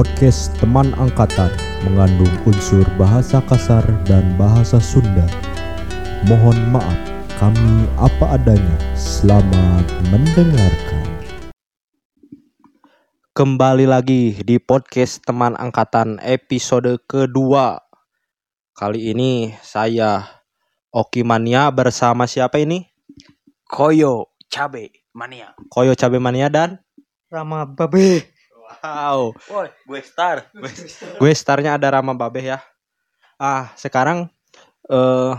Podcast teman angkatan mengandung unsur bahasa kasar dan bahasa Sunda. Mohon maaf, kami apa adanya. Selamat mendengarkan. Kembali lagi di podcast teman angkatan episode kedua. Kali ini saya Oki Mania bersama siapa ini? Koyo Cabe Mania. Koyo Cabe Mania dan Rama Babe. Wow, Woi, gue star. gue starnya ada Rama Babeh ya. Ah, sekarang eh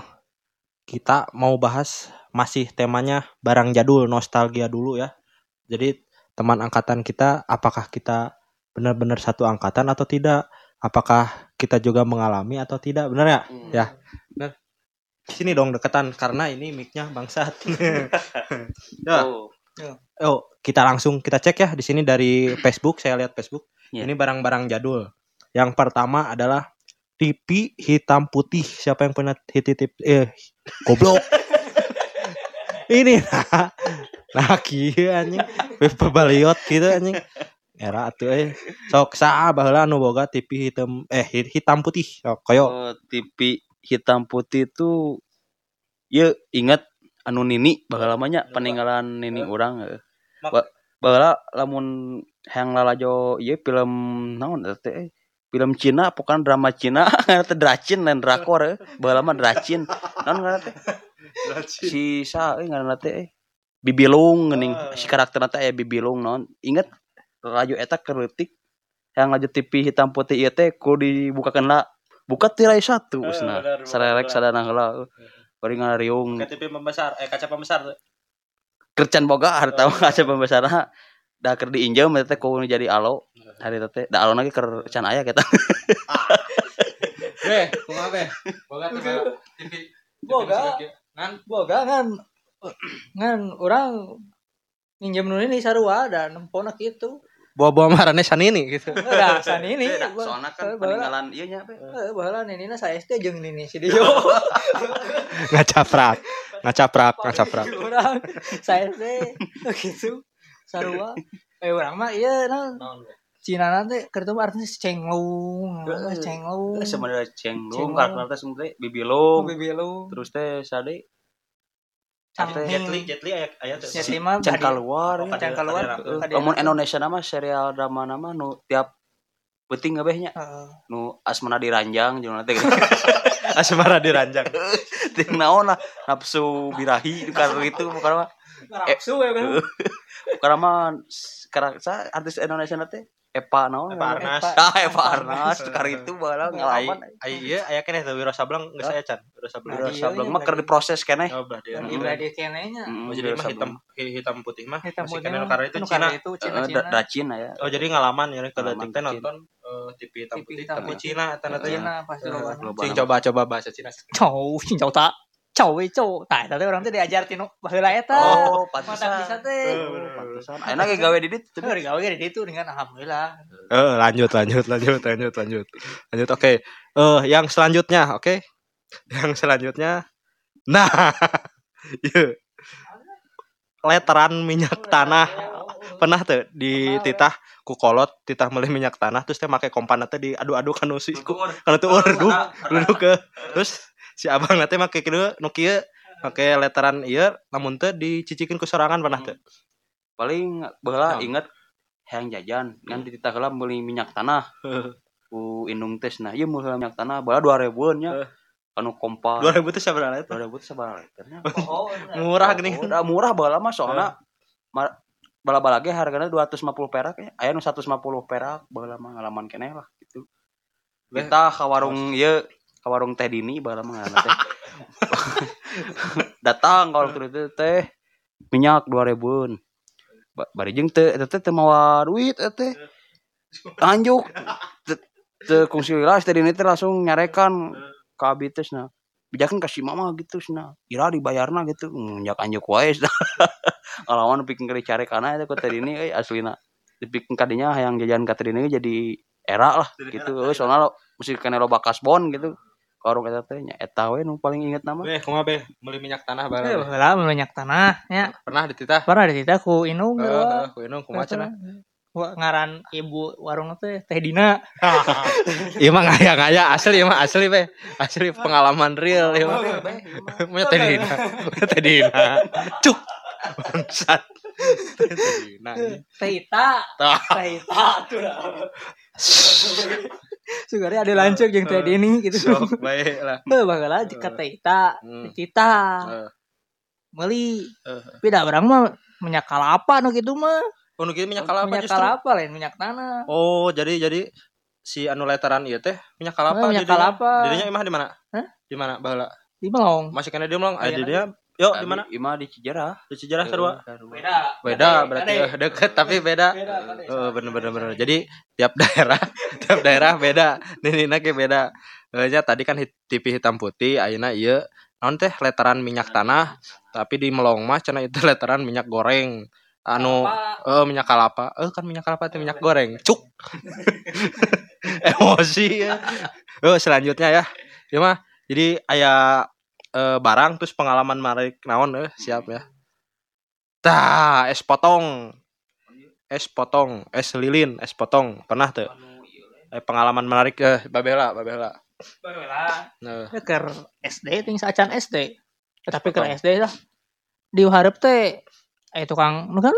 kita mau bahas masih temanya barang jadul, nostalgia dulu ya. Jadi teman angkatan kita apakah kita benar-benar satu angkatan atau tidak? Apakah kita juga mengalami atau tidak? Benar ya? Ya. Benar. Sini dong deketan karena ini mic-nya bangsat. ya. Oh. Oh, kita langsung kita cek ya di sini dari Facebook. Saya lihat Facebook. Iya. Ini barang-barang jadul. Yang pertama adalah TV hitam putih. Siapa yang punya hititip eh goblok. ini nah. Nah, kieu anjing. Pebaliot gitu anjing. Era atuh eh. Sok baheula anu boga TV hitam eh hit- hitam putih. Sok koyo Oh, TV hitam putih itu ya ingat anu nini bakal lamanya peninggalan nini orang eh. Mak- Ba- baheula lamun hayang lalajo ieu film naon teh eh. film Cina bukan drama Cina teh dracin lain drakor eh. baheula mah dracin naon ngaranna teh si sa ngaranna teh eh. Bibilung geuning si karakterna teh aya Bibilung naon inget laju eta kereutik yang laju TV hitam putih ieu teh ku dibukakeun lah buka tirai satu Eh, usna bener. sadana heula bari ngariung TV pembesar eh kaca pembesar. Kercan boga harta kaca pembesarna da keur diinjem eta teh ku jadi alo. Hari eta teh da alo lagi keur can aya kita. Beh, kumaha beh? Boga TV Boga. Ngan? Boga kan kan orang minjem nu ini sarua dan nempona gitu bawa-bawa marane sanini gitu. Nah, san ini Teh, da, soalna kan peninggalan ieu nya be Eh, bahala nini saya SD jeung nini si Dio. ngacaprak ngacaprak ngacaprak Orang saya SD gitu. Sarua. Eh orang mah iya nah Cina nanti kertu artinya cenglung, Heeh. cenglung. Eh, sebenarnya cenglung karakter teh sebenarnya bibilung Bibilu. terus teh sade Cangking. Jet Li Jet Li aya aya tuh. Jet Li mah can tadi- keluar Oh, ya. Can keluar. Indonesia nama serial drama nama nu tiap penting ngabehnya Heeh. nu asmana diranjang jeung nanti. Asmara diranjang. Ting naon lah nafsu birahi karena itu bukan mah Nafsu ya kan. bukan mah karakter artis Indonesia nanti Eva naon Eva Arnas. ah Eva Arnas karena itu bahala Ai ngalaman ai ieu aya keneh teh Wiro Sableng geus aya can. Wiro Sableng. Iya, sableng mah keur diproses keneh Oh, belah dia. Lagi Iya. berada kenenya. Mm, Oh, jadi Wiro mah hitam hitam putih mah. Hitam putih mah. karena itu Anu Cina. itu Eh, Cina da- Cina. Dracina ya Oh, jadi ngalaman ya detik teh nonton eh, TV hitam putih tapi. Cina eta teh. Cina pasti Eh, loba. Sing coba-coba bahasa Cina. Cau, cing cau tak. Cau we cau. Tah eta teh urang teh diajar tinu baheula eta. oh Mata bisa pantesan teh. Eh, pantesan ayeuna ge gawe di ditu Tapi gawe ge di ditu dengan alhamdulillah. Eh, lanjut lanjut lanjut lanjut lanjut. Lanjut oke. Eh, yang selanjutnya, oke. Yang selanjutnya nah. Iya. Leteran minyak tanah. Pernah tuh di titah ku kolot titah meuli minyak tanah terus teh make kompan teh diadu-adu kan si ku kana tuh waduh duduk ke terus si abang nanti make kieu nu kieu make leteran ieu namun teh dicicikeun ku sorangan pernah tuh paling baheula Nah. inget hayang jajan kan di titah heula meuli minyak tanah. Ku indung tes nah ieu meuli minyak tanah baheula 2000-an nya. Eh. anu kompa 2000 teh sabaraha eta? 2000 teh sabaraha liternya Oh, murah gini. Udah murah baheula mah soalna ma- bala-bala ge hargana 250 perak ya. Aya nu 150 perak baheula mah ngalaman keneh lah gitu. Kita ke warung ieu ke warung teh dini baheula mah teh. Datang kalau waktu itu teh minyak 2000 Ba- bari jeung teh eta teh mawa duit eta teh. Anjuk. Teu kungsi teh dini teh langsung nyarekan ka abi teh cenah bijakan kasih mama gitu cenah ira dibayarna gitu nyak anjuk wae ngalawan bikin kali cari kana itu kata ini euy aslina. Dibikin kadinya yang jajan ka ini jadi era lah gitu. Soalnya lo mesti kena lo bakas bon gitu warung eta teh nya eta we nu paling inget nama Beh, kumaha beh? Meuli minyak tanah Eh, bareng. baheula banyak tanah nya. Pernah dititah? Pernah dititah ku Inung Heeh, heeh, ku inung kumaha cenah? Ngaran ibu warung teh Teh Dina. Iya mah ngaya ngaya asli iya mah asli be asli pengalaman real iya mah. Punya Teh Dina, punya Teh Dina, cuk, bangsat. Teh Dina. Teh Ita. Teh Ita. Sugari ada lancuk jeung Teh Dini gitu. Sok bae lah. Beuh baheula jika Teh Ita, Hmm. Teh Cita. Eh. Meuli. Eh. Beda orang mah minyak kalapa nu kitu mah. Oh nu minyak kalapa minyak justru. kalapa lain minyak tanah. Oh, jadi jadi si anu leteran ieu teh minyak kalapa Oh, minyak kalapa. Dirinya imah di mana? Hah? Di mana baheula? Di Melong. Masih kena dia melong. Ah, Iya, Yuk di mana? Ima di Cijerah. Di Cijerah sarua. Beda. Beda berarti eh, deket tapi beda. Beda. kade. Oh, bener bener bener. Jadi tiap daerah tiap daerah beda. Nini ge beda. Eh, nya tadi kan hit- TV hitam putih, ayeuna ieu naon teh leteran minyak tanah, tapi di Melong mah cenah itu leteran minyak goreng. Anu eh minyak kalapa. Eh kan minyak kalapa itu minyak goreng. Cuk. Emosi ya. Oh, selanjutnya ya. Ya mah jadi aya eh, barang terus pengalaman marik naon eh siap ya. Tah, es potong. Es potong, es lilin, es potong. Pernah tuh? Eh, pengalaman menarik eh babela, babela. Baheula. Nah, Ya keur SD ting saacan SD. Tapi potong. SD lah. Di hareup teh aya tukang nu kan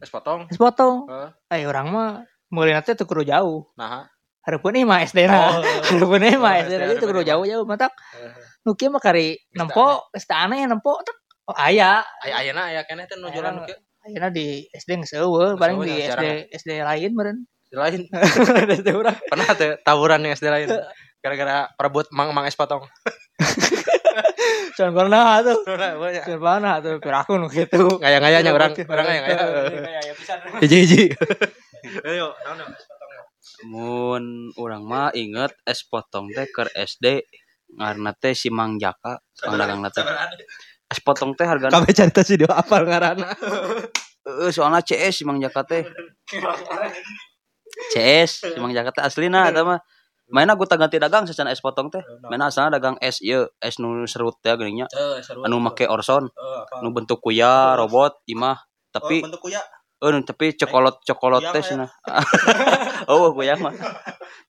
es potong. geus potong. Heeh. Aya urang mah meulina teh teu kudu jauh. Nah, Hareupeun ieu mah SD na. Oh. Hareupeun ieu mah Oh, SD SD na teu kudu hareupeun jauh-jauh matak. Nu kieu mah kari nempo teu aneh nempo. Oh aya. aya ayeuna aya keneh teh nu Aya jualan na. kieu. Ayeuna di SD geus eueuh, paling di ya, SD SD lain meureun. Di lain. SD urang. Pernah tuh tawuran yang SD lain. Gara-gara perebut mang mang es potong. Can pernah tuh. Can pernah tuh piraku nu kitu. Ngaya-ngayanya orang orang ngaya-ngaya. Ngaya pisan. Hiji-hiji. Ayo, naon es potong. Mun urang mah inget es potong teh keur SD ngaranna teh si Mang Jaka dagang teh. Es potong teh hargana Kabeh cerita sih dia apal ngaranna. Heeh, soalna CS si Mang Jaka teh. CS si Mang Jaka teh aslina eta mah. Mainna gue ganti dagang secara es potong teh. Mainna asalna dagang es ieu, es nu serut teh geuning nya. Seru. Anu make Orson, apa? nu bentuk kuya, robot, imah. Tapi Oh, bentuk kuya. Eh, nu tapi cokolot cokolot Kuyang teh ya? cenah. oh, kuyang mah.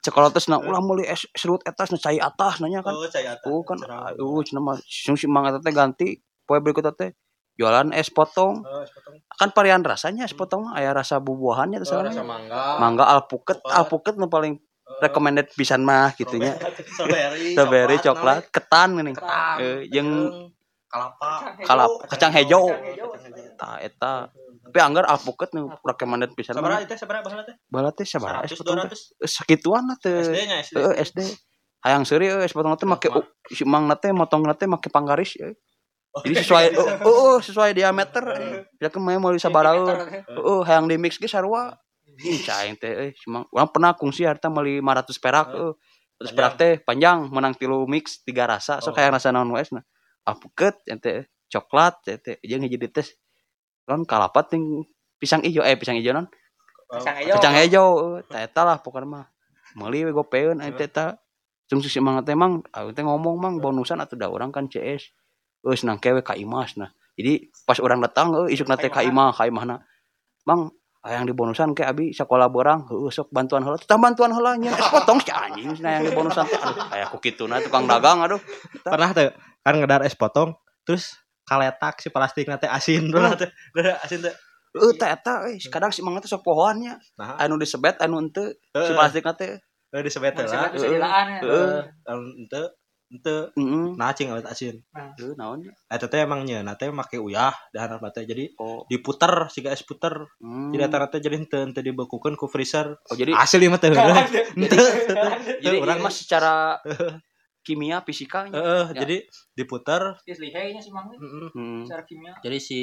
Cokolot teh cenah ulah meuli es serut etas nu cai atas nanya kan. Oh, cai atas. Oh kan, Cerah. uh cenah mah sung si mang eta teh ganti poe berikutnya teh jualan es potong. Oh, es potong. Kan varian rasanya es potong mah aya rasa buah-buahannya teh Oh, rasa mangga. Mangga alpuket, Coklat. alpuket nu paling Eh, recommended pisan mah gitunya. Strawberry, coklat, ketan. Ketan. Eh, jeung kalapa. kalap kacang hejo. Kacang hejo. Tah eta. Tapi anggar alpuket nu recommended pisan Sabaraha itu sabaraha bahala teh? Bahala teh sabaraha es 100 potong teh? 200 Eh, Sakituan teh. SD-nya SD. Heeh, SD. Hayang seuri euy es potong teh make Mak. si mang teh motong teh make panggaris euy. Oh, Jadi sesuai heeh sesuai diameter. Ya kan mau di sabaraha. Heeh hayang di mix ge sarua. Ih caing teh euy si mang urang pernah kungsi harta meuli 500 perak euy. 100 perak teh panjang menang tilu mix tiga rasa sok Oh. hayang rasa naon wae nah. Alpuket ente coklat ente jeung hiji dites. Kan kalapat ting pisang ijo. Eh pisang ijo non? Hejo. kacang hejo tah eta lah pokoknya mah. Meuli we gopeun ente eta jeung si mang teh mang aku teh ngomong mang bonusan atuh da urang kan CS. Geus nang kewe ka Imas nah. Jadi pas urang datang euy isuk nate ka Imah. Ka Imahna mang hayang di bonusan ke abi sekolah borang heuh sok bantuan heula. Tah bantuan heula nya es potong si anjing cenah yang di bonusan teh. Aduh aya ku kituna tukang dagang aduh. Pernah tuh kan ngedar es potong terus kaletak si plastik teh asin pernah tuh. Pernah asin tuh. tah eta euy kadang si mang teh sok pohoannya Nah, anu disebet anu henteu si Eh. plastik teh eh disebet lah. bisa dilaan ya. Heeh. Ente ente nah cing awet asin. heuh naon nya? Eta teh emang nyeuna teh make uyah dahanar teh jadi oh diputer siga es puter. hmm. Jadi eta teh jadi henteu henteu dibekukeun ku freezer. oh jadi Asli mah teh. jadi orang orang mah secara kimia fisika Heeh, Ya. jadi diputer Geus lihainya si Mang. mm, hmm. Secara kimia. jadi si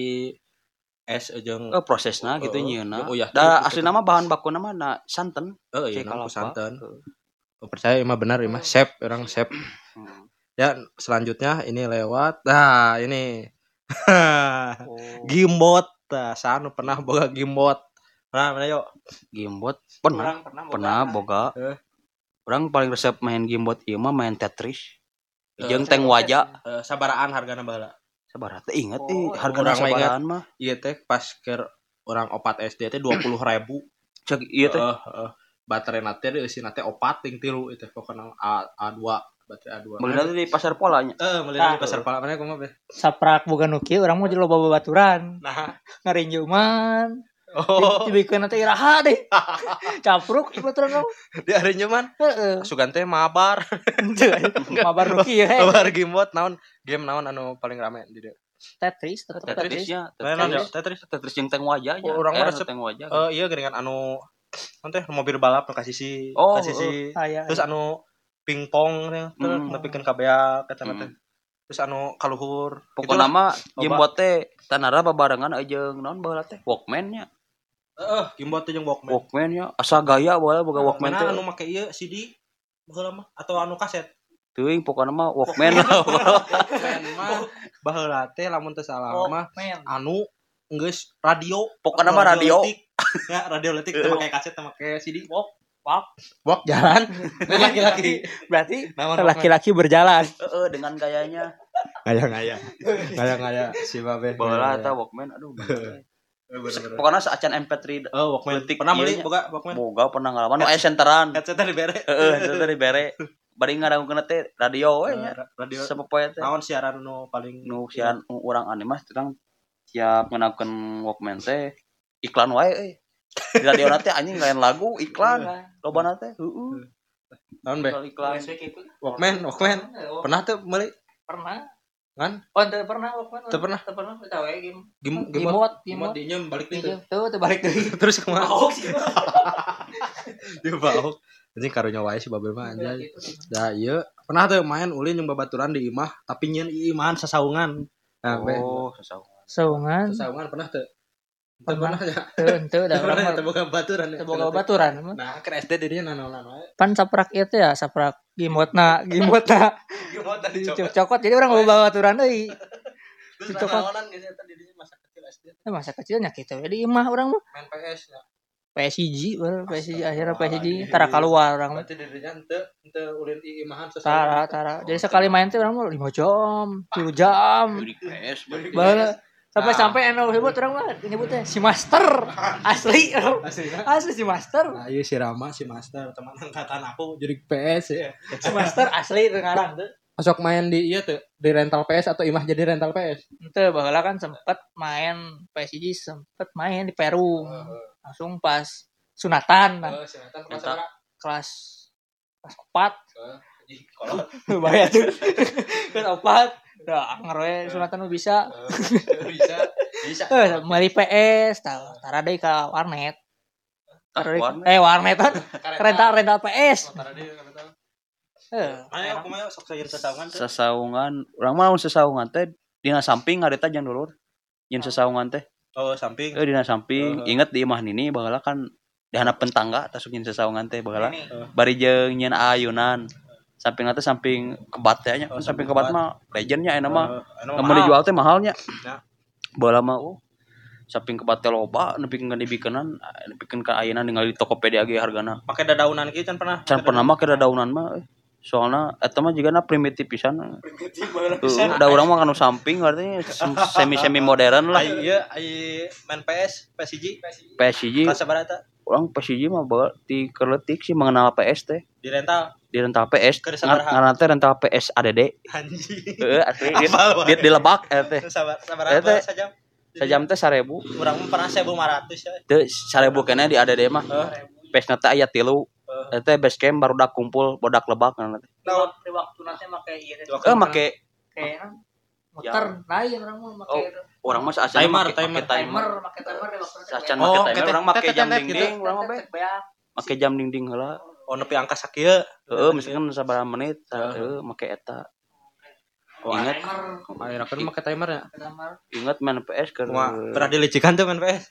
es jeung oh, prosesnya gitu Heeh. nyeuna Oh, iya. da asli nama bahan baku nama na santan Oh iya, cek kalapa. santan. Heeh. Oh, percaya emang benar emang chef orang chef. Hmm. Ya selanjutnya ini lewat. Nah ini oh. gimbot. Nah, sanu pernah boga gimbot. Nah, mana yuk? gimbot pernah Orang pernah pernah boga Eh. Orang paling resep main gimbot ieu mah main Tetris. Eh, jeung teng wajah Eh, sabaraan hargana baheula. sabar teh inget Oh, ih harga sabaraan mah. Iya teh pas ke orang opat SD teh 20 ribu. cek iya teh. Heeh, heeh. baterai nate di eusi nate opat ting tilu itu pokoknya A A2 baterai A2 Beli nanti di pasar polanya. eh melihat di pasar pala mana kumaha beh saprak bukan nuki orang mau jadi loba babaturan nah. Ngarinjuman oh. dibikin nanti iraha deh. Capruk terus. Dong di hari nyaman heeh. sugan teh mabar. Mabar nuki ya mabar game bot naon game naon anu paling rame di Tetris tetep Tetris Tetrisnya, Lain Tetris, Tetris Tetris yang teng wajah aja. Oh, orang mah Eh, resep- teng wajah. eh iya geringan anu nanti mobil balap kasih si Oh, kasih si aya terus anu pingpong teh terus Hmm. nepikeun kabea kata Hmm. teh. Terus anu kaluhur. Pokoknya nama game bot teh tanara babarengan aja naon baheula teh? Walkman nya. Heeh. Gimbot teh jeung Walkman. Walkman nya asa gaya baheula boga Walkman Mana teh. anu make ieu CD baheula mah atau anu kaset. Teuing pokoknya mah Walkman. Lah. Walkman mah baheula teh lamun teu salah mah anu geus radio. Pokoknya mah radio. ya radio letik teu make kaset teu make CD Walk, walk. Walk jalan. Laki-laki. Berarti laki-laki berjalan. Heeh, dengan gayanya. ngaya-ngaya ngaya-ngaya si babe. Baheula eta Walkman aduh. Bener-bener. Pokoknya seacan MP3 Oh, Walkman. Letik Pernah beli boga Walkman? boga pernah ngalaman nu aya senteran. Headsetnya dibere. Heeh, itu dari bere. Bari ngarangukeun teh radio we nya. Eh, Radio. Sapopoe teh. Naon siaran nu paling nu sian urang aneh mah terang siap ngenakeun Walkman teh iklan wae euy. Di radio teh anjing lain lagu iklan loba teh heeh. Naon be? Iklan. Walkman, Walkman. Pernah tuh beli pernah Kan? oh ente pernah Walkman Teu pernah. Teu pernah teu tahu ya game game Gimot, Gimot gimot. dinya balik itu. tuh teu balik deui Terus ke mana? Mau sih Dia bau. Anjing karunya wae si babe mah anjay. Da ieu pernah tuh main ulin jeung babaturan di imah tapi nyeun iman sasaungan. Nah. Oh, sesawan. saungan Sasaungan pernah tuh. Ya. teu da ya, urang boga baturan. ya. teu boga baturan mah. Nah, ke SD dirinya pan saprak ieu teh ya saprak gimotna gimotna Gimot tadi coba. cokot jadi orang boga baturan euy Terus Cokot. nanaonan geus eta dirinya masa kecil SD. Eh, masa kecilnya gitu ya di imah orang mah Main PS ya. PSG baru PSG akhirnya PSG tara keluar orang mah dirinya ulin di imahan tara tara jadi sekali main tuh orang mah lima jam tujuh jam Di PS berarti. Baheula sampai Nah. sampai anu hebat orang mah nyebutnya si master asli Aslinya. asli si master Nah, iya si Rama, si Master, teman angkatan aku jadi PS ya. si master asli itu ngarang tuh Masuk main di iya tuh, di rental PS atau imah jadi rental PS. itu baheula kan sempet main PSG sempet main di Peru langsung pas sunatan si Nathan kelas kelas berapa? kelas kelas empat Kalau bahaya tuh kelas empat dah ngeroe sunatan nu bisa bisa bisa. Eh, meuli PS, tah tara deui ka warnet. Ah, Tara. Eh, warnet kan rental rental PS. Eh, Ayo aku mau sok sayur sesaungan. Sesaungan, urang mah sesaungan teh dina samping ngareta jeung dulur. Yen sesaungan teh. Oh, samping. Eh dina samping, Heeh. inget di imah nini baheula kan di handap pentangga tasuk nyen sesaungan teh baheula. Bari jeung nyen ayunan. Samping teh samping kebat teh nya. Oh, samping kebat mah legendnya aya mah. Eh, anu Lamun mahal. dijual teh mahalnya. Ya. Baheula mah oh. Samping kebat teh loba nepikeun ka dibikenan, nepikeun ka ayeuna ningali di Tokopedia ge hargana. Pakai dadaunan kieu can pernah. Can pernah mah kira daunan mah. eh. Soalnya eta mah jigana primitif pisan. Da urang mah kanu samping artinya semi semi modern lah. Iya, ai main PS, PSG. PSG Kelas berapa orang PSG mah bawa di sih mengenal PS teh Di rental. Di rental PS ngaran teh rental PS ADD Anjing. heeh asli di, di, di lebak eh teh Sabar sabar Eh, apa teh. saja. sajam teh 1000 Urang mah pernah 1500 ya. teu 1000 keneh di ADD mah. PS teh aya tilu Heeh. Eh, teh base camp baru dak kumpul bodak lebak ngaran teh Nah, di waktu nanti make ieu. Waktu eh make Kayak muter lain orang mah make Oh, orang mah asal Timer, make, timer, make timer timer, make timer di waktu nanti. sacan Oh, make timer orang make jam dinding gitu. urang mah make jam dinding heula oh nepi angka sakieu. heeh misalkan sabaraha menit Heeh. make eta Oh, ingat Timer, Akhirnya kan make timer ya. timer. ingat main PS ke Wah, pernah dilicikan tuh main PS.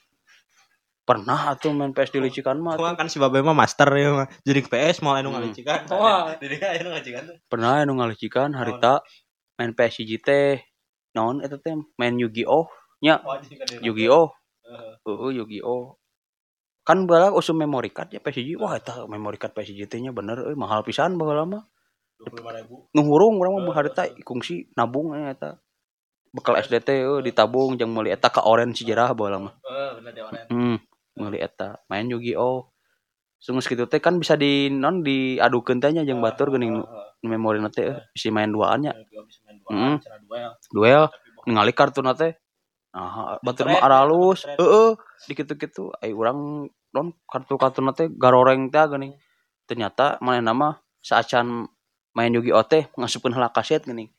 pernah atuh main PS dilicikan mah Wah, kan si Babe mah master ya mah. Jadi PS mau anu Hmm. ngalicikan. Wah. Jadi anu ngalicikan tuh. pernah anu ngalicikan harita main PSG teh naon eta teh main Yu-Gi-Oh nya Oh, kan. Yu-Gi-Oh heeh Yu-Gi-Oh kan bala usum memory card ya PSG wah eta memory card PSG teh nya bener euy mahal pisan baheula mah. 25.000. nu hurung urang mah harita kungsi nabung nya eta. Bekal SDT euy ditabung jeung meuli eta ka orange sejarah baheula mah. Eh, bener orang. hmm meuli eta. Main Yu-Gi-Oh! Sungguh segitu teh kan bisa di non diadukeun teh nya jeung batur geuning memori teh eh, bisa main duaan nya. Mm. duel. Ningali kartun teh nah batur mah aralus heeh dikitu-kitu ai urang non kartu-kartun teh garoreng teh geuning ternyata manehna mah saacan main Yu-Gi-Oh teh ngasupkeun heula kaset geuning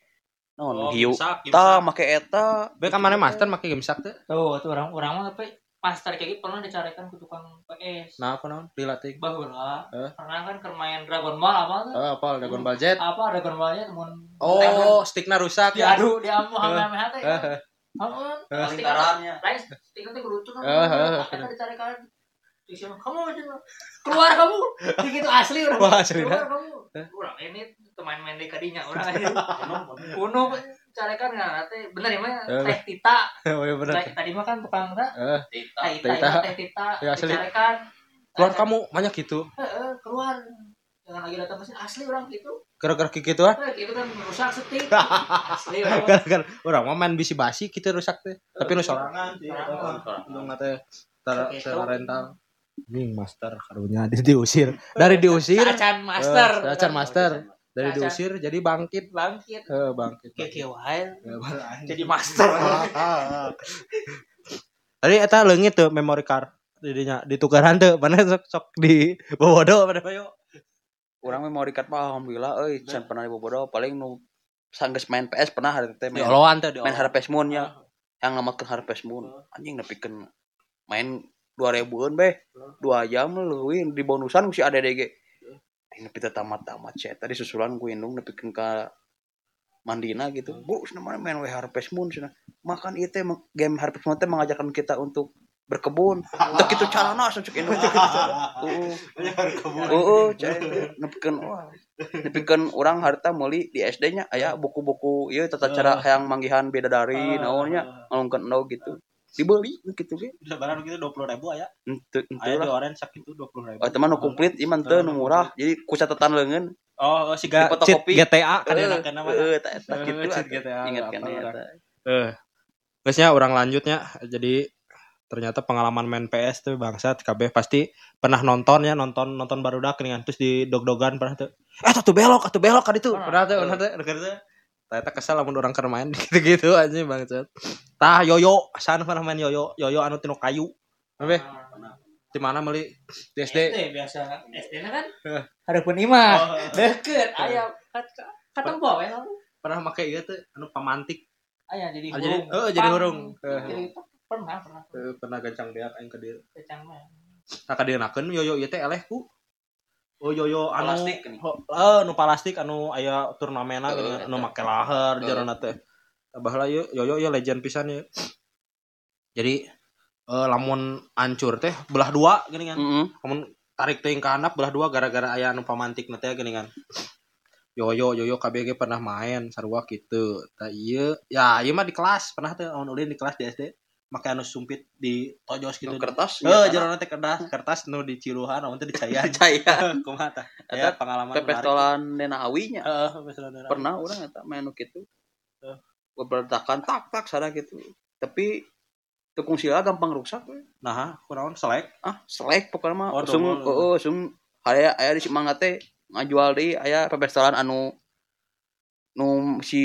naon hiu tah make eta Be kan mana master make game sak teh. tuh tuh orang orang mah tapi master kayak gitu pernah dicarikan ke tukang PS Nah, apa naon? Dilatih. bahula Eh. pernah kan kermain Dragon Ball apa tuh Oh, apa Dragon Ball Z? apa Dragon Ballnya temen Oh, sticknya rusak ya. diadu diamuk sama sama hati Eh, eh. Amun, Eh. lingkarannya. Lain, teh kudu tuh kan. Eh, eh, eh. Akhirnya kamu aja keluar kamu. Gitu asli orang. Wah, asli, Keluar kamu. Orang ini main-main di kadinya orang ini. Kuno carikan nggak nanti bener ya mah Eh. teh tita. Oh, iya bener. Teh- Tadi mah kan tukang teh Eh, teh tita, Tita. iya, teh tita. Ya, asli. Dicarikan. keluar kamu banyak gitu. Heeh, keluar. Jangan lagi datang mesin asli orang gitu. Gara-gara kayak gitu ah. Eh, gitu kan merusak setik. Asli orang. Gara-gara orang mau main bisi basi kita rusak teh. Tapi nu sorangan. Belum teh so. rental. Ning master karunya di diusir. Dari diusir. Acan master. Eh, Acan master. Dari diusir jadi bangkit. Bangkit. Eh, bangkit. Kayak wae. Ya. Jadi master. Tadi eta leungit tuh memory card jadinya ditukaran tuh mana sok sok di bobodo pada bayo urang memori card mah alhamdulillah euy can pernah dibobodo paling nu sanggeus main PS pernah hari teh main, oloan di main. Harvest Moon nya. Yang ngamatkeun Harvest Moon. Anjing nepikeun main 2000-an beh. 2 jam leuwih di bonusan si ADDG nepi teh tamat-tamat cek tadi susulan ku indung nepikeun ka mandina gitu. Bu cenah mana main we Harvest Moon cenah? Makan teh game Harvest Moon teh mengajarkan kita untuk berkebun untuk itu carana asup cek indung Heeh. Oh, cai nepikeun wah. Nepikeun urang harta meuli di SD-nya aya buku-buku ieu tata cara hayang manggihan bidadari naonnya ngalungkeun endog gitu. Dibeli gitu ge. bisa barang gitu dua puluh ribu ya Henteu ayo henteu di lah. orange sak itu dua puluh ribu Oh, teman nu komplit iman teu nu murah. Jadi ku catatan leungeun. oh si ga fotokopi. GTA kan Eh, enak kan nama Eh, gitu. cheat atuh. GTA, Ingat kan ya. orang. eh Guysnya orang lanjutnya jadi ternyata pengalaman main PS tuh bangsat KB pasti pernah nonton ya nonton nonton baru dak dengan terus di dog-dogan pernah tuh eh tuh belok tuh belok kan itu. Pernah. Tuh pernah tuh ternyata kesel lamun orang keur main gitu-gitu aja bangsat. Tah yoyo sana pernah main yoyo yoyo anu tinu kayu. Apa? di mana meli? Di SD SD biasa. SD -nya kan? Eh. hareupeun imah. Oh, Deket aya kat katang bawa ya. pernah make ieu teh anu pamantik Aya jadi Ah, jadi hurung. oh jadi hurung. Jadi pernah pernah eh, pernah gancang beak aing ke dieu kecang mah. nah kadeunakeun yoyo ieu teh eleh ku. Oh yoyo anu Plastik eh nu plastik anu aya turnamena eta. anu make laher Heeh. jarana teh. Baheula ieu yoyo ieu legend pisan ieu jadi eh, lamun ancur teh belah dua gini kan. Heeh. lamun tarik teuing ka handap belah dua gara-gara aya anu pamantik teh gini kan. Yoyo yoyo KBG pernah main sarua gitu tah ieu ya ieu mah di kelas pernah teh lamun ulin di kelas di SD make anu sumpit di tojos gitu Nu kertas. Eh, jarana teh kertas, kertas nu di ciruhan, namun teh dicayan. Caya. Kumaha tah? Ya, pengalaman Pepestolan dena awinya. Heeh, pepestolan daerah. pernah orang eta main kitu Eh. bebertakan tak tak sada gitu tapi tukung sila gampang rusak. Nah, kunaon selek? ah selek pokoknya mah Oh, usung double. oh, usung aya aya di Simangga teh ngajual deui aya pepestolan anu nu si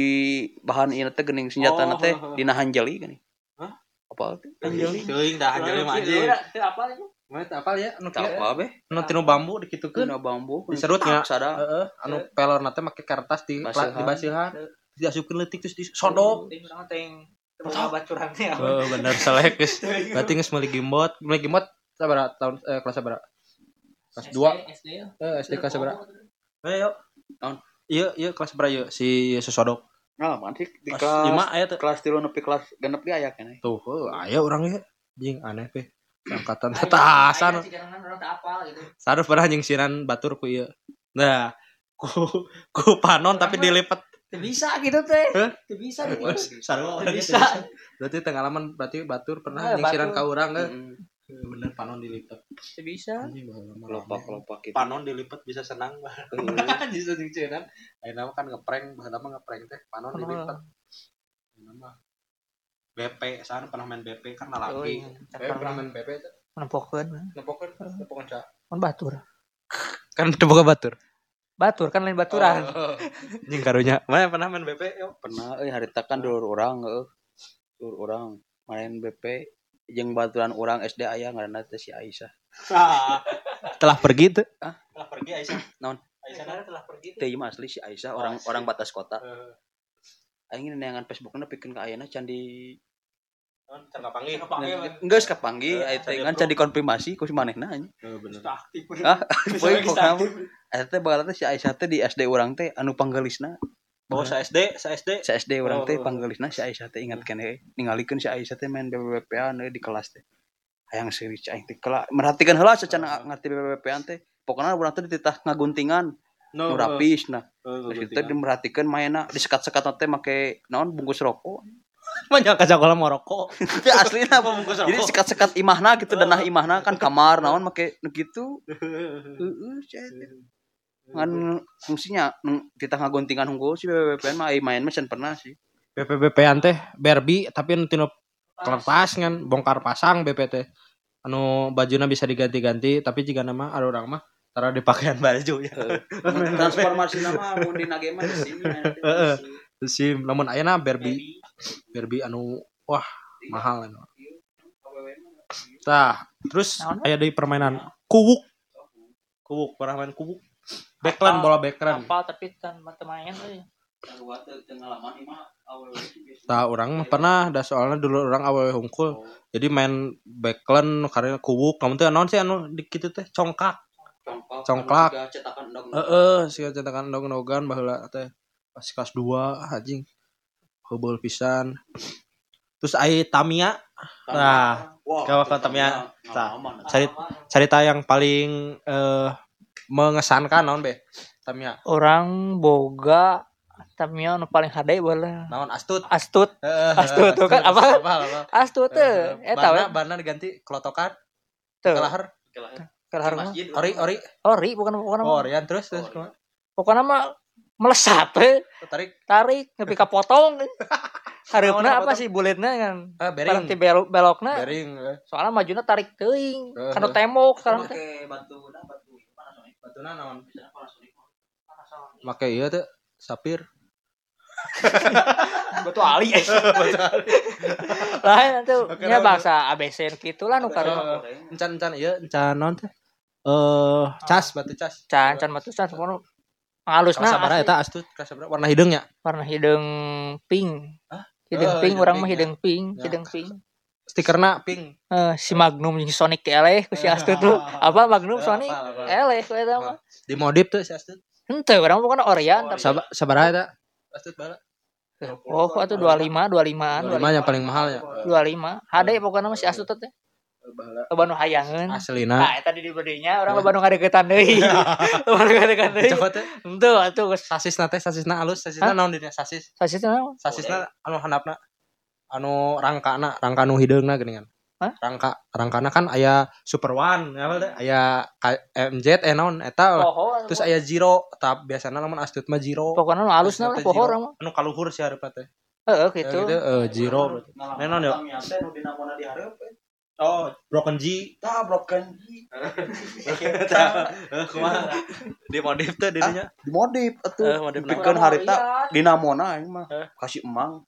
bahan ieu teh geuning senjata Oh, teh heeh. dina hanjeli geuning Hah? apa teh Anjeli. Teuing dah anjeli mah anjing. Itu apa itu? Mana apal ya? Anu kieu. apa beh Anu tinu bambu dikitukeun. kena bambu Diserut nya. Sada Heeh, anu pelor teh make kertas di Basihan. di basihan. Diasupkeun leutik terus disodok. Ting bacuran teh. Oh, bener selek geus. Berarti geus meuli gimbot. Meuli gimbot sabaraha tahun eh kelas sabaraha? Kelas 2. SD ya. Eh, SD kelas sabaraha? Eh, yuk. Tahun. Iya, iya kelas berapa yuk si sesodok. Nah sih di Kelas 5 kelas aya teh. kelas tilu nepi kelas genep ge aya keneh Tuh, heuh, aya urang ya. Jing aneh pe. Angkatan. Aya gitu. Sarua pernah nyingsiran batur ku ieu. Nah, ku ku panon tapi dilipat. Bisa gitu teh. Teu bisa gitu. Sarua bisa. Berarti pengalaman berarti batur pernah Ah, nyingsiran ka urang ge. Heeh. Bener panon dilipat. Bisa. Kelopak kelopak gitu Panon dilipat bisa senang. Heeh. Bisa nyingsiran. Ayeuna mah kan ngeprank, baheula mah ngeprank teh panon dilipat. Mah BP, sana pernah main BP kan Oh, lagi. iya. Eh, pernah main BP tuh. Nempokeun. Nempokeun, nempokeun ca. Mun batur. Kan teu boga batur. Batur kan lain baturan. Anjing karunya. Mana pernah main BP yo? pernah eh harita kan dulur orang eh dulur orang main BP jeung baturan orang SD aya ngaranna teh si Aisyah Telah pergi tuh. Hah? Telah pergi Aisyah. Naon? Aisyah nana telah pergi. teh asli si Aisyah orang Oh, orang batas kota Eh, aing neangan Facebookna pikeun ka ayeuna can di naon, can kapanggih. Enggeus kapanggih Eh, aya teh can kan can dikonfirmasi ku si manehna anjing bener. aktif. ah poe pokona Eta teh bageula teh si Aisyah teh di SD urang teh anu panggelisna Bawa sa SD, sa SD. si SD urang teh Oh. panggelisna si Aisyah teh ingat keneh ningalikeun si Aisyah teh main BBBP-an di kelas teh hayang seueur aing teh kela merhatikan heula sacan ngarti BBBP-an teh pokoknya urang teh dititah ngaguntingan No, rapis nah Oh, terus itu dimerhatikan mainna disekat-sekat teh make naon bungkus rokok Banyak ke sekolah mau rokok. itu aslinya bungkus jadi rokok. sekat-sekat imahna gitu danah imahna kan kamar naon make gitu heeh. Ngan fungsinya kita ngaguntingan unggul si BBBPN mah ai main mah can pernah sih BPBP teh Barbie tapi nu tinu kelepas kan bongkar pasang BPT anu bajuna bisa diganti-ganti tapi jika nama ada orang mah taruh di pakaian baju ya transformasi nama mun di nage mah di sini Heeh. sim namun ayeuna Barbie Barbie anu wah mahal anu. Tah, terus Naon? aya deui permainan kuwuk. Kuwuk, pernah main kuwuk. Backland bola backland. Apa tapi kan mata main. Tah, orang mah pernah da soalnya dulu orang awal hungkul. Jadi main backland karena kuwuk, kamu tuh naon sih anu di kitu teh congkak. Congklak. cetakan dong Heeh, sih cetakan dong-dogan baheula teh pas kelas 2 anjing. Heubeuh pisan. Terus aya Tamiya, Nah, kalau ke Tamiya, tah, cari cerita yang paling eh mengesankan naon be? Tamiya. Orang boga tapi anu paling hade bola. Naon astut. Astut. Heeh, Astut tuh kan, apa? Astut. Eta Bana, we. bana diganti kelotokan, kelahar, Kelahar mah. ori, ori, Ori bukan bukan oh, mah. orian terus terus? Pokoknya mah melesat we. tarik, Tarik nepi ka potong. Hareupna Naon apa sih buletna kan? ah, Bareng bering, ti belok belokna. bering, eh. Soalnya majuna tarik teuing. Kana tembok sekarang teh. batu nah batu batuna naon? Make ieu teh sapir. Betul ali. Lain tuh nya bahasa ABC gitu lah nu karo. Encan encan ieu encan naon teh? Eh, cas batu cas. Can can matu can pokona ngalusna Sabaraha eta astut ka sabaraha warna hidungnya. warna hidung pink. Hah? Hidung Oh, pink hidung orang pink, mah ya. hidung pink, Ya. hidung pink. Stikerna pink. Eh, si Magnum jeung si Sonic eleh ku si Astut tuh. Apa Magnum Sonic? Eleh ku eta mah. Dimodif tuh si astut. Henteu urang pokona Orion tapi Sab sabaraha eta? Astut bala. Oh, itu 25, 25-an, 25 yang paling mahal ya. 25. HD pokoknya masih Astut teh. Loba nu hayangeun. Aslina. Nah, eta di dinya orang loba nu ngadeukeutan deui. Loba nu ngadeukeutan deui. Coba teh Henteu atuh geus sasisna teh sasisna alus, sasisna naon dina sasis. sasis naon? Sasisna anu handapna anu rangkana, rangka nu hideungna geuningan. Hah? Rangka rangkana kan aya Super One, apa teh? Aya K- MZ eh naon eta. Poho. Terus aya Zero, tap biasana lamun astut mah Zero. pokoknya nu Terus lah urang mah. Anu kaluhur sih hareup teh. Heeh Ya gitu. gitu eh Zero. Nenon ya. Oh, Broken G. Tah broken Eh, kumaha? Di modif teh dirinya. atuh Eh, modif naon? dipikeun harita dinamona aing mah Eh. kasih emang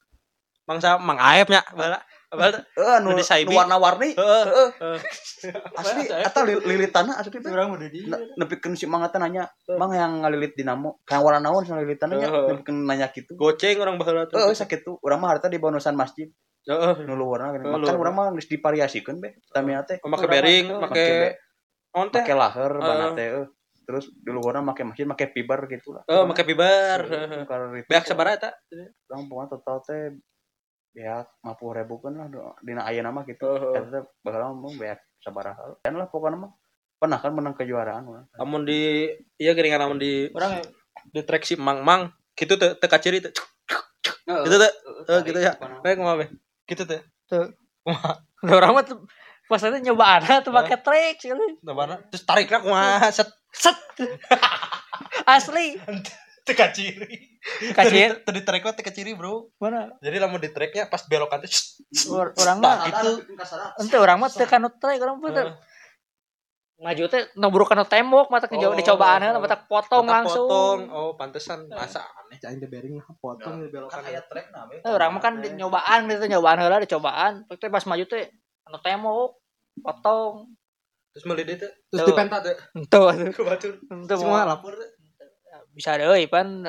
Mangsa Mang Aep nya bala. Bala. eh anu Nu warna-warni Heeh. Asli eta li- lilitanna asli teh Urang udah di. Nepikeun si mang nanya mang yang ngalilit dinamo kayak warna naon sih lilitanna nya Heeh. nepikeun nanya kitu Goceng orang baheula tuh. Heeh sakitu urang mah harita di bonusan masjid Heeh. nu luarna gini Oh, kan luar. urang mah geus divariasikeun be tamina teh Make bering, Make make be- on teh. make laher bana teh terus di luarna make masjid make fiber gitu lah Oh, make pibar. Beak sabaraha eta? urang pokoknya total teh beak 50 ribu kan lah dina aya nama gitu. Eta teh bakal mau beak sabaraha kan lah pokoknya mah pernah kan menang kejuaraan urang Amun di iya geuningan amun di orang di track si Mang Mang gitu teh teu kaciri teh. Gitu. Heeh, gitu ya. Kumaha be? Gitu teh. Udah orang mah tuh pas itu nyoba ada tuh pakai trek sih. Tebana. Terus tarikna kumaha set set. Asli teka ciri Kacir. tadi track teka ciri bro Mana? jadi lamun di tracknya pas belokan tuh Or- Orang mah itu ente orang mah teu kanu trek orang mah teu. Maju teh nobruk kanu tembok mata ke Oh. dicobaan heula mata potong Mata langsung. potong oh pantesan masa aneh cai teh bering lah potong di belokan track nah orang mah kan nyobaan gitu nyobaan heula dicobaan. Tapi pas maju teh kanu tembok potong. terus teh terus Tuh. dipenta teh ke batur Ente semua lapor teh bisa deui pan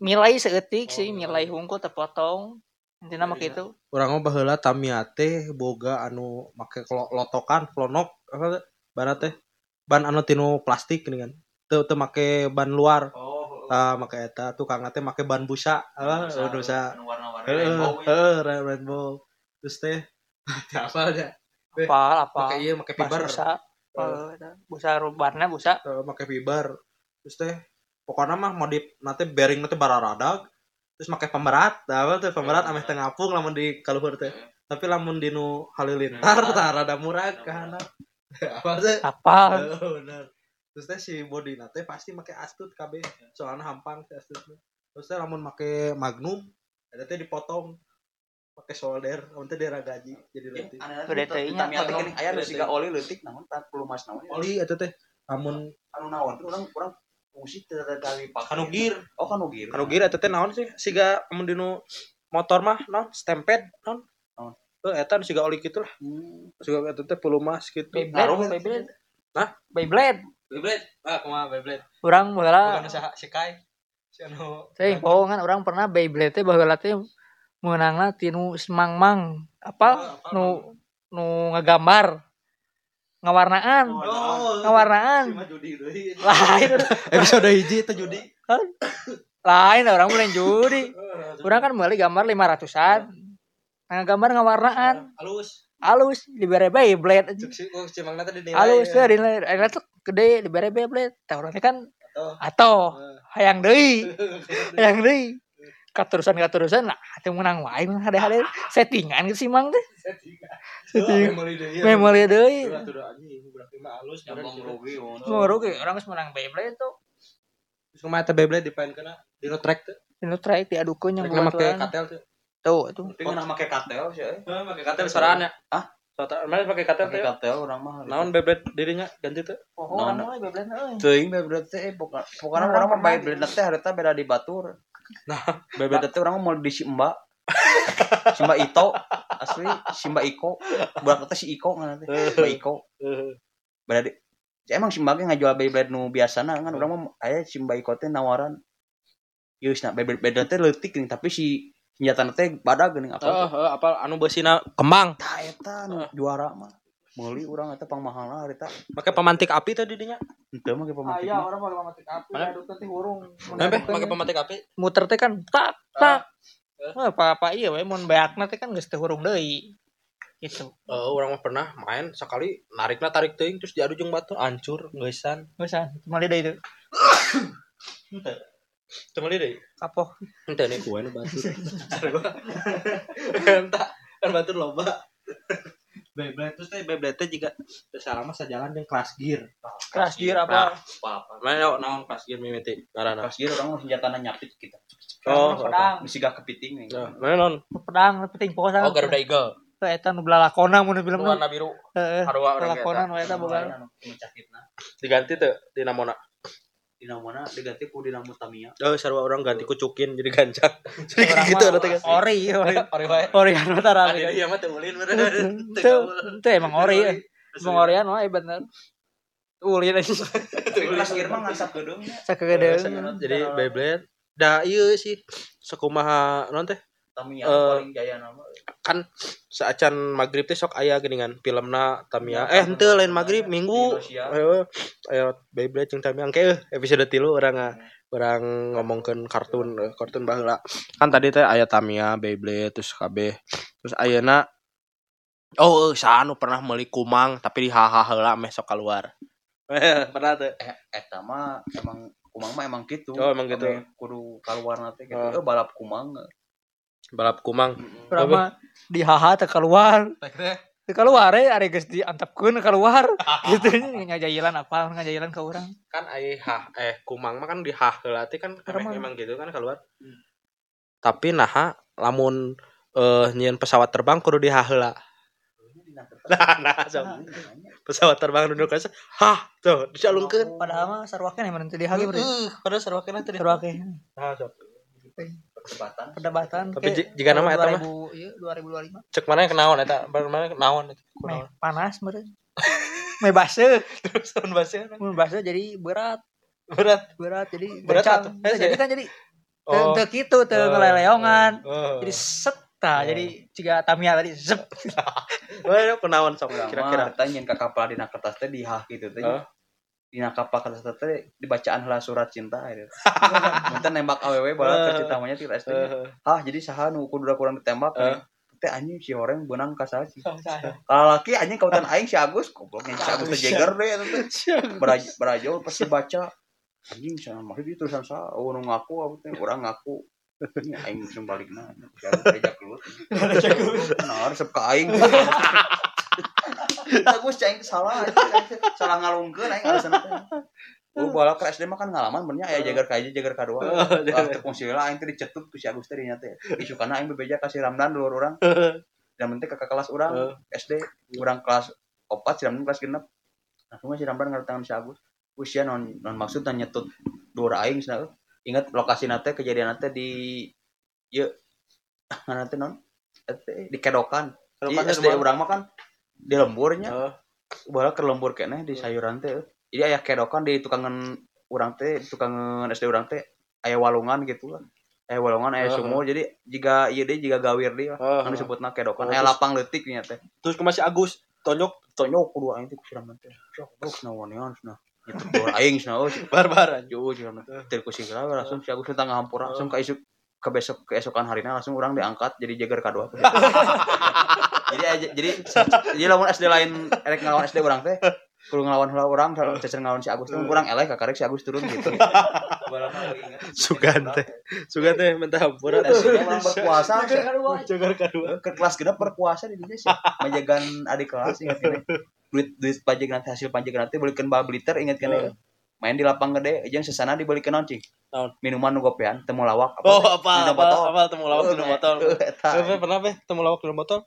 nilai seetik sih nilai hungkul terpotong. Intina mah kitu. orang mah baheula Tamiya teh boga anu make lotokan klonok apa barat teh ban anu tinu plastik gini kan. Teu teu make ban luar. Oh. Ah make eta tukang teh make ban busa apa? Busa warna-warna heeh rainbow ya. heeh rainbow. Terus teh apa aja Apal apa? make iya make Pas fiber. busa. Oh, busa rubarna busa. Eh, make fiber. Terus teh pokoknya mah modif nanti bearing nanti bararadag terus make pemberat apa tuh pemberat ameh tengah apung lamun di kaluhur teh tapi lamun di nu halilintar tah rada murah kan apa sih Apal. Oh, benar. Terus teh si body nate pasti make astut KB. Soalnya hampang si astutnya. Terus teh lamun make magnum, ada teh dipotong pakai solder, lamun teh daerah gaji jadi leutik. Gede teuing nya. Tapi kan aya nu siga oli leutik namun tak perlu mas naon. Oli eta teh lamun Anu naon tuh urang urang fungsi kali pakai. kanu gear, Oh kanu gear. kanu gear eta teh naon sih? Siga lamun dinu motor mah naon? Stampede naon? Naon? Eta nu siga oli kitu lah. Hmm. Siga eta teh pelumas gitu. Beyblade, Beyblade. Hah? Beyblade. Beyblade. Ah, kumaha Beyblade? Urang baheula Bukan usaha si Kai. Si anu Teh orang pernah Beyblade teh baheula teh meunangna tinu semang-mang apa nu nu ngagambar ngawarnaan. Oh, ngawarnaan. si mah judi deui. lain. Episode hiji teh judi. lain orang mulai judi. Orang kan meuli gambar lima ratusan. Nah gambar ngawarnaan. Halus. Halus dibere Beyblade. Oh mangna tadi nilai halus ya. teh dinilai. Akhirnya tuh gede dibere Beyblade. Teh kan atau hayang deui. Hayang deui katurusan katurusan nah teu menang wae mah hade-hade settingan gitu sih mang teh setting memori tuh, mah rugi. oh. mau rugi orang geus menang Beyblade tuh terus kumaha teh Beyblade dipain kana dino track teh Ini try diadukeun yang track nama kayak bebaturan. katel tuh Tuh, itu. Tapi ngeunah make katel sih. eh. pakai katel soraan ya Hah? Soalnya mana pakai katel teh katel urang mah. naon Beyblade dirinya ganti tuh Oh, orang nah. mulai Beyblade euy. Teuing Beyblade teh pokoknya pokoknya Orang mah Beyblade teh harita beda di batur. Nah Beyblade teh urang mah mau di Simba. Simba Ito asli Simba Iko. Budak teh si Iko ngana teh. Simba Iko. Beda di Ya, emang Simba ge ngajual Beyblade nu biasana kan urang mah aya Simba Iko teh nawaran. Geus nah Beyblade teh leutik nih tapi si senjata teh badag geuning apa oh oh, apa anu beusina kembang Tah eta nu juara mah. Meuli urang eta pangmahalna harita. pakai pemantik api teh dirinya Henteu mah ge pematik. Aya mah. orang pakai pematik api, Mana? adukeun teh hurung. Mun Nembe pakai pemantik api muter teh kan tak tak. Wah, apa-apa iya we mun beakna teh kan geus teh hurung deui. Gitu. Eh, orang mah pernah main sekali narikna tarik teuing terus diadu jeung batu hancur geussan Geus cuma lidah itu. cuma deui Kapok. Ente nih kue batu. Entah kan batu loba. Beyblade terus teh Beyblade teh juga mah sajalan dengan kelas gear. Keras gear apa? Apa-apa. Mana naon kelas gear mimiti karena. Pas gear urang mah senjatana nyapit kita. Oh, pedang. Misi gak kepiting nih. Nah, mana non? Pedang penting pokoknya. Oh Garuda Eagle. Teu eta nu belalakona mun film Warna biru. Heeh. Harua orang Belalakona nu eta boga. Diganti tuh di namona. Dinamona diganti ku dinamo Tamiya. Oh sarua orang ganti kucukin jadi gancang. Jadi Orang gitu mah ada teh. Ori, ori. Ori wae. Ori anu tara. Dia mah teu ulin. Itu itu emang ori ya. Emang orian mah bener. Ulin aja. Kelas gear mah ngasap gedung nya. Sakegedeung. Jadi Beyblade da ieu sih sakumaha non teh Tamiya Eh, paling jaya nama. kan saacan maghrib teh sok aya geuningan filmna Tamiya eh henteu lain maghrib minggu Indonesia. ayo ayo Beyblade jeung Tamiya engke euy episode 3 urang nga urang ngomongkeun kartun eh, kartun baheula kan tadi teh aya Tamiya Beyblade terus kabeh terus ayeuna oh eh, sanu pernah meuli kumang tapi di haha heula meh sok keluar Eh, pernah tuh Eh, eta mah emang kumang mah emang gitu. Oh, emang gitu. Kudu keluar nanti gitu. Oh. Eh, balap kumang. Balap kumang. Mah di haha teh keluar. teh keluar ya ada geus diantepkeun keluar gitu ngajailan apa ngajailan ke orang kan ai hah eh kumang mah kan di hah heula teh kan Karena emang, emang gitu kan keluar tapi nah lamun eh nyieun pesawat terbang kudu di hah heula nah nah sok. pesawat terbang duduk kasar hah tuh dicalungkeun padahal mah sarwakeun emang teu dihage berarti Heeh, padahal sarwakeun teh sarwakeun nah sok. Kesempatan. perdebatan. Tapi ji- jika nama eta mah? 2000 iya 2025 cek mana yang kenaon eta? Mana kenaon eta panas meureun meh base terus mun bahasa mun base jadi berat. Berat? Berat jadi Berat Eh, jadi kan jadi teu Oh. teu kitu teu ngeleleongan eh, jadi set Oh. jadi ciga Tamia tadi zep. Wah, kunaon sok Kira-kira. Kira-kira tanya ke kapal di kertas teh di hak gitu teh. Heeh. Di kapal kertas teh dibacaan heula surat cinta gitu. Mun nembak awewe bala Eh. cinta monyet tidak SD. Eh, Ah, jadi saha nu kudu kurang ditembak Eh. Teh anjing si orang benang ka saha sih. Kalau laki anjing kautan aing si Agus gobloknya si Agus jeger deh teh. Berajo berajo pas dibaca anjing sana maksud itu tulisan sa oh nu ngaku apa teh urang ngaku ini aing balikna si Agus teh kelut. Nah, resep ka aing. Agus cai salah salah ngalungkeun aing alasan teh. Oh, bala ke SD mah kan ngalaman benernya aya jagar ka jagar ka dua. Lah teu konsila aing teh dicetut ku si Agus teh dinya teh. Isukana aing bebeja ka si Ramdan dulur urang. Dan penting kakak kelas urang SD, urang kelas 4 si Ramdan kelas 6. Langsung si Ramdan ngatangan si Agus. Usia non non maksud dan nyetut dulur aing cenah. Ingat lokasi nate kejadian nate di ieu mana teh non? Di kedokan. Di Kedokan SD urang mah kan di lemburnya. Heeh. Bala ke lembur keneh di sayuran teh. Jadi aya kedokan di tukangan urang teh, tukangan SD urang teh aya walungan gitu lah. Aya walungan, aya Heeh. sumur. Jadi jika ieu deui jiga gawir deui lah. Heeh. Anu disebutna kedokan. Aya terus- lapang leutik nya teh. terus ke masih Agus tonjok Tonyok kudu aing teh kusiram teh. Sok bro nawanean cenah. Itu dua aing cenah oh barbar anjing jauh cenah teh. Teu kusigra langsung si Agus tengah hampura langsung ka isuk ke besok keesokan harinya langsung orang diangkat jadi jagar kedua jadi aja jadi jadi lawan SD lain erek ngelawan SD orang teh kudu ngelawan heula urang cecer ngelawan si Agus teh kurang eleh ka karek si Agus turun gitu Sugan teh. Sugan teh minta hampura si orang berpuasa Jagar kedua. ke kelas genap berpuasa di dinya sih majagan adik kelas ingat kan duit duit pajak nanti hasil pajak nanti belikan bal bliter ingat kan ya main di lapang gede jeung sesana dibelikan naon cing minuman nu gopean temu lawak Oh, teh? apa Minum apa botol. apa temu lawak minum botol. Eh, pernah be temu lawak minum botol?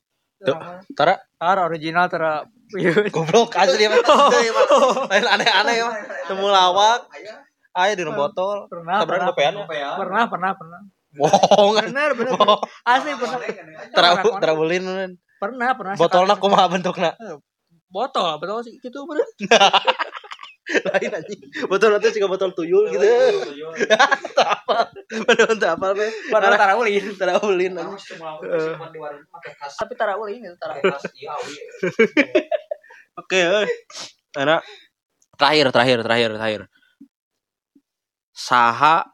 Tara. Tara. Original tara. Goblok asli mah. Lain aneh-aneh mah. Temu lawak. Aya di botol. pernah pernah. Pernah pernah pernah. Bohong. benar benar Oh. asli pernah. Terabu terabulin pernah pernah. Botolna sekali. kumaha bentukna? botol botol sih. Gitu bener Lain anjing. Botol itu juga botol tuyul gitu. apa? Untuk apa be? padahal tarawulin Terabulin anjing. tapi tarawulin itu tarawulin Oke. Enak. Terakhir, terakhir, terakhir, terakhir. Saha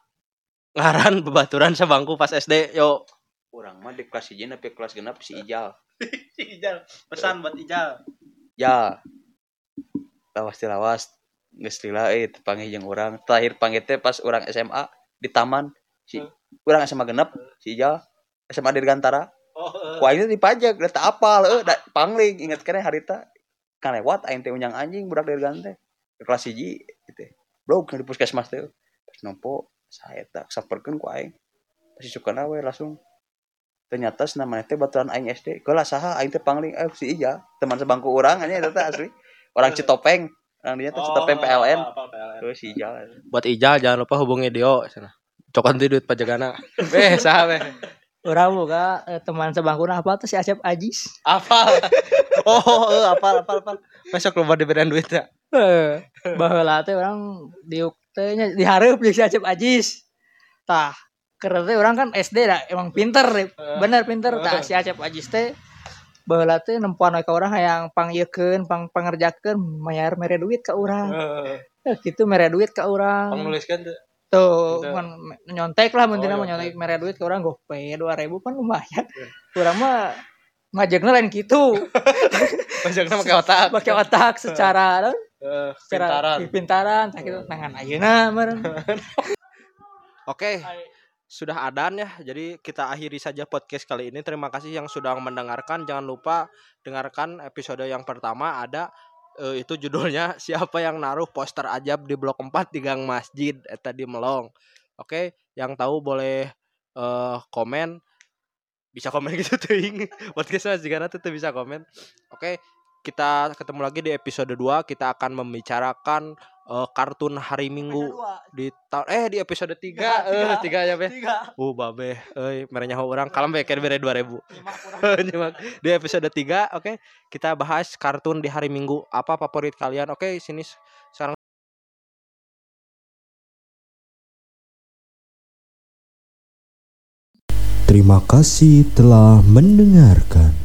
ngaran bebaturan sebangku pas SD, yo. Urang mah di kelas hiji nepi kelas genap si Ijal. Ijal, pesan buat Ijal. Ya. Lawas ti Gestila eh panggil jeung orang terakhir panggil teh pas orang SMA di taman si hmm. orang SMA genep si Ijal SMA Dirgantara. Oh, eh. uh. wah ini dipajak udah tak apal eh da, pangling. Inget kene harita kan lewat aing teh unyang anjing budak dari Gante ke kelas hiji gitu bro ke di puskesmas teh eh. pas nompo saya tak saperkeun ku aing. Pas suka nawe langsung. Ternyata namanya teh baturan aing SD kalau saha aing teh pangling eh si ija teman sebangku orang hanya eta asli. Orang Citopeng. Orang dia tuh Citopeng PLN, terus si Ija, Buat Ijal jangan lupa hubungi Dio sana. Cokan ti duit pajagana. Eh, saha be? Orang buka eh, teman sebangkuna apa tuh si Acep Ajis. Apal. Oh, eh, apal, apal, apal. Besok lupa diberikan duit ya. Eh, baheula teh orang diuk teh nya dihareup jeung si Acep Ajis. Tah, karena teh orang kan SD dah emang pinter, bener pinter. Tah si Acep Ajis teh baheula teh nempuan we ka urang hayang pangieukeun, pang pangerjakeun, mayar mere duit ka urang. Eh, gitu mere duit ka urang. Menuliskan tuh. Tuh, kan nyontek lah mentina Oh, mah nyontek. mere duit ke orang gope 2000 kan lumayan. Urang mah ngajekna lain gitu. Pajakna pakai otak. Pakai otak secara Eh, secara pintaran. pintaran tah gitu tangan ayeuna meureun. Oke. Sudah adan ya. Jadi kita akhiri saja podcast kali ini. Terima kasih yang sudah mendengarkan. Jangan lupa dengarkan episode yang pertama ada eh, itu judulnya siapa yang naruh poster ajab di blok 4 di gang masjid eta di Melong. Oke, yang tahu boleh eh, komen bisa komen gitu teuing. Podcast Mas Jigana tuh bisa komen. Oke, kita ketemu lagi di episode 2. Kita akan membicarakan eh, kartun hari Minggu di tahun eh di episode 3 eh 3 ya be. Uh babe euy merenya orang kalem be bere 2000. Nyimak. di episode 3 oke kita bahas kartun di hari Minggu apa favorit kalian oke sini sekarang Terima kasih telah mendengarkan.